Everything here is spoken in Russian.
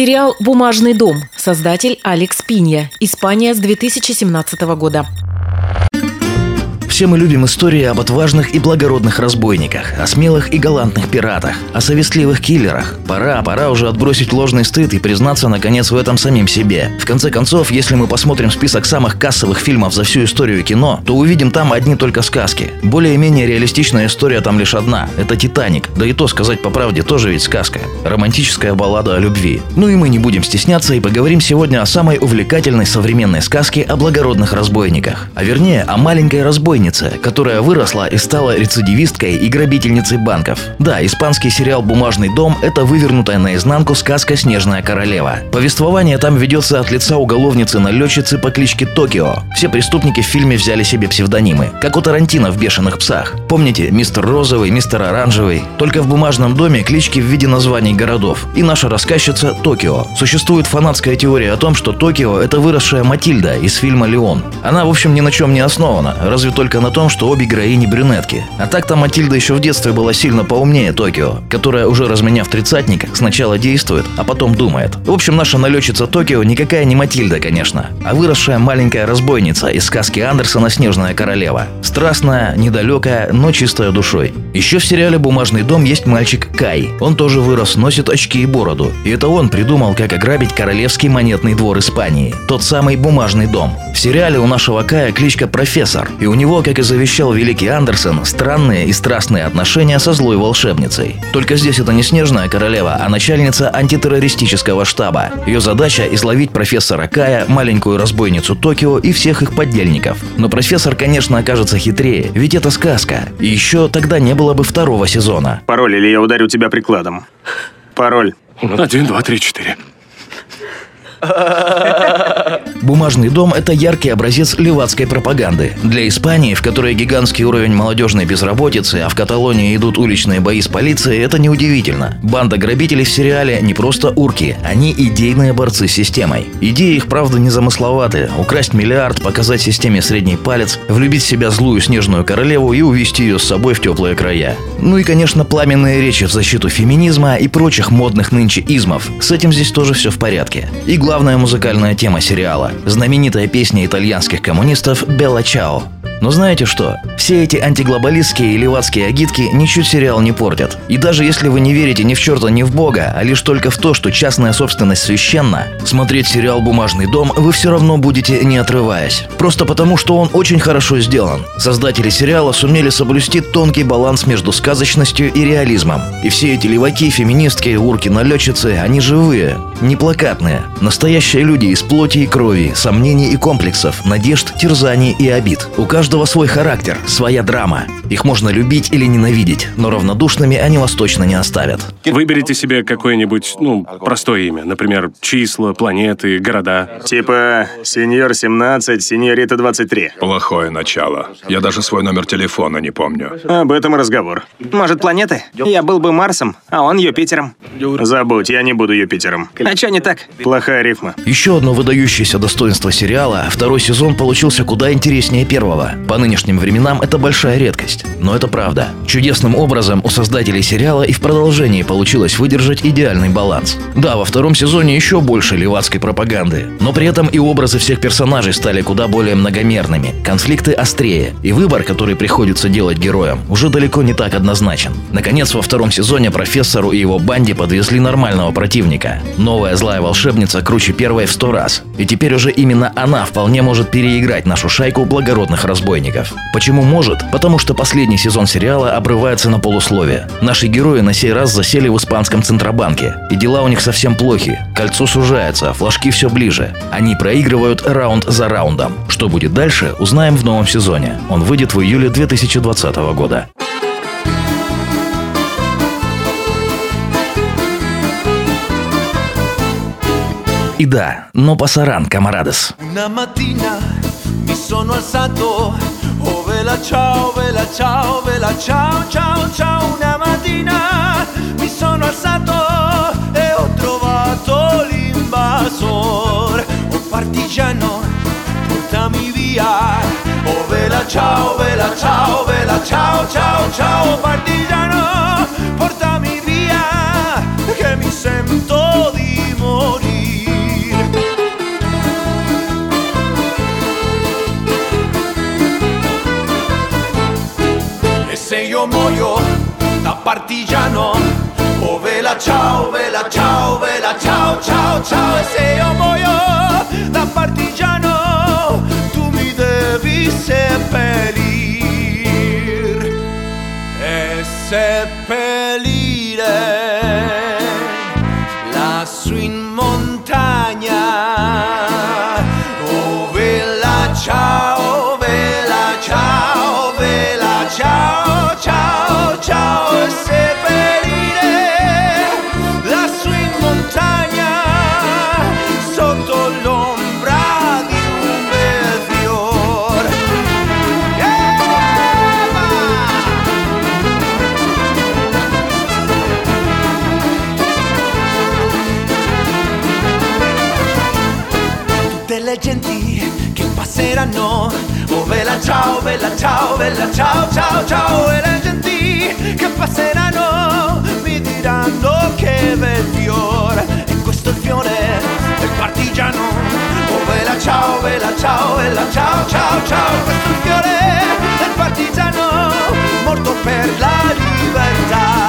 Сериал «Бумажный дом». Создатель Алекс Пинья. Испания с 2017 года. Все мы любим истории об отважных и благородных разбойниках, о смелых и галантных пиратах, о совестливых киллерах. Пора, пора уже отбросить ложный стыд и признаться наконец в этом самим себе. В конце концов, если мы посмотрим список самых кассовых фильмов за всю историю кино, то увидим там одни только сказки. Более-менее реалистичная история там лишь одна – это «Титаник». Да и то, сказать по правде, тоже ведь сказка. Романтическая баллада о любви. Ну и мы не будем стесняться и поговорим сегодня о самой увлекательной современной сказке о благородных разбойниках. А вернее, о маленькой разбойнице, разбойнице, которая выросла и стала рецидивисткой и грабительницей банков. Да, испанский сериал «Бумажный дом» — это вывернутая наизнанку сказка «Снежная королева». Повествование там ведется от лица уголовницы-налетчицы по кличке Токио. Все преступники в фильме взяли себе псевдонимы, как у Тарантино в «Бешеных псах». Помните, мистер Розовый, мистер Оранжевый? Только в «Бумажном доме» клички в виде названий городов. И наша рассказчица — Токио. Существует фанатская теория о том, что Токио — это выросшая Матильда из фильма «Леон». Она, в общем, ни на чем не основана, разве только на том, что обе героини брюнетки. А так-то Матильда еще в детстве была сильно поумнее Токио, которая, уже разменяв тридцатник, сначала действует, а потом думает. В общем, наша налетчица Токио никакая не Матильда, конечно, а выросшая маленькая разбойница из сказки Андерсона «Снежная королева». Страстная, недалекая, но чистая душой. Еще в сериале «Бумажный дом» есть мальчик Кай. Он тоже вырос, носит очки и бороду. И это он придумал, как ограбить королевский монетный двор Испании. Тот самый «Бумажный дом». В сериале у нашего Кая кличка «Профессор», и у него, как и завещал великий Андерсон, странные и страстные отношения со злой волшебницей. Только здесь это не снежная королева, а начальница антитеррористического штаба. Ее задача – изловить профессора Кая, маленькую разбойницу Токио и всех их поддельников. Но профессор, конечно, окажется хитрее, ведь это сказка. И еще тогда не было бы второго сезона. Пароль или я ударю тебя прикладом? Пароль. Один, два, три, четыре. Бумажный дом – это яркий образец левацкой пропаганды. Для Испании, в которой гигантский уровень молодежной безработицы, а в Каталонии идут уличные бои с полицией, это неудивительно. Банда грабителей в сериале не просто урки, они идейные борцы с системой. Идеи их, правда, не замысловаты. Украсть миллиард, показать системе средний палец, влюбить в себя злую снежную королеву и увести ее с собой в теплые края. Ну и, конечно, пламенные речи в защиту феминизма и прочих модных нынче измов. С этим здесь тоже все в порядке. И главная музыкальная тема сериала – знаменитая песня итальянских коммунистов «Белла Чао». Но знаете что? Все эти антиглобалистские и левацкие агитки ничуть сериал не портят. И даже если вы не верите ни в черта, ни в бога, а лишь только в то, что частная собственность священна, смотреть сериал «Бумажный дом» вы все равно будете не отрываясь. Просто потому, что он очень хорошо сделан. Создатели сериала сумели соблюсти тонкий баланс между сказочностью и реализмом. И все эти леваки, феминистки, урки-налетчицы, они живые, не плакатные. Настоящие люди из плоти и крови, сомнений и комплексов, надежд, терзаний и обид. У каждого каждого свой характер, своя драма. Их можно любить или ненавидеть, но равнодушными они вас точно не оставят. Выберите себе какое-нибудь, ну, простое имя. Например, числа, планеты, города. Типа сеньор 17, сеньорита 23. Плохое начало. Я даже свой номер телефона не помню. Об этом разговор. Может, планеты? Я был бы Марсом, а он Юпитером. Забудь, я не буду Юпитером. А чё не так? Плохая рифма. Еще одно выдающееся достоинство сериала – второй сезон получился куда интереснее первого. По нынешним временам это большая редкость. Но это правда. Чудесным образом у создателей сериала и в продолжении получилось выдержать идеальный баланс. Да, во втором сезоне еще больше левацкой пропаганды. Но при этом и образы всех персонажей стали куда более многомерными, конфликты острее, и выбор, который приходится делать героям, уже далеко не так однозначен. Наконец, во втором сезоне профессору и его банде подвезли нормального противника. Новая злая волшебница круче первой в сто раз. И теперь уже именно она вполне может переиграть нашу шайку благородных разбойников. Почему может? Потому что последний сезон сериала обрывается на полусловие. Наши герои на сей раз засели в испанском Центробанке. И дела у них совсем плохи. Кольцо сужается, флажки все ближе. Они проигрывают раунд за раундом. Что будет дальше, узнаем в новом сезоне. Он выйдет в июле 2020 года. И да, но пасаран, камарадес. Una mattina mi sono alzato, vela ciao, vela ciao, vela ciao, ciao, ciao. Una mattina mi sono alzato e ho trovato l'invasor. Oh partigiano, portami via. Oh vela ciao, vela ciao, vela ciao, ciao, ciao. Partigiano, io muoio da partigiano. Oh vela ciao, vela ciao, vela ciao, ciao, ciao. E se io muoio da partigiano, tu mi devi seppellir e seppellire lassù in montagna. Oh vela ciao, vela ciao, vela ciao. che passeranno. Oh bella ciao, bella ciao, bella ciao, ciao, ciao E le genti che passeranno mi diranno che bel fiore è questo il fiore del partigiano. Oh bella ciao, bella ciao, bella ciao, ciao, ciao Questo è il fiore del partigiano morto per la libertà.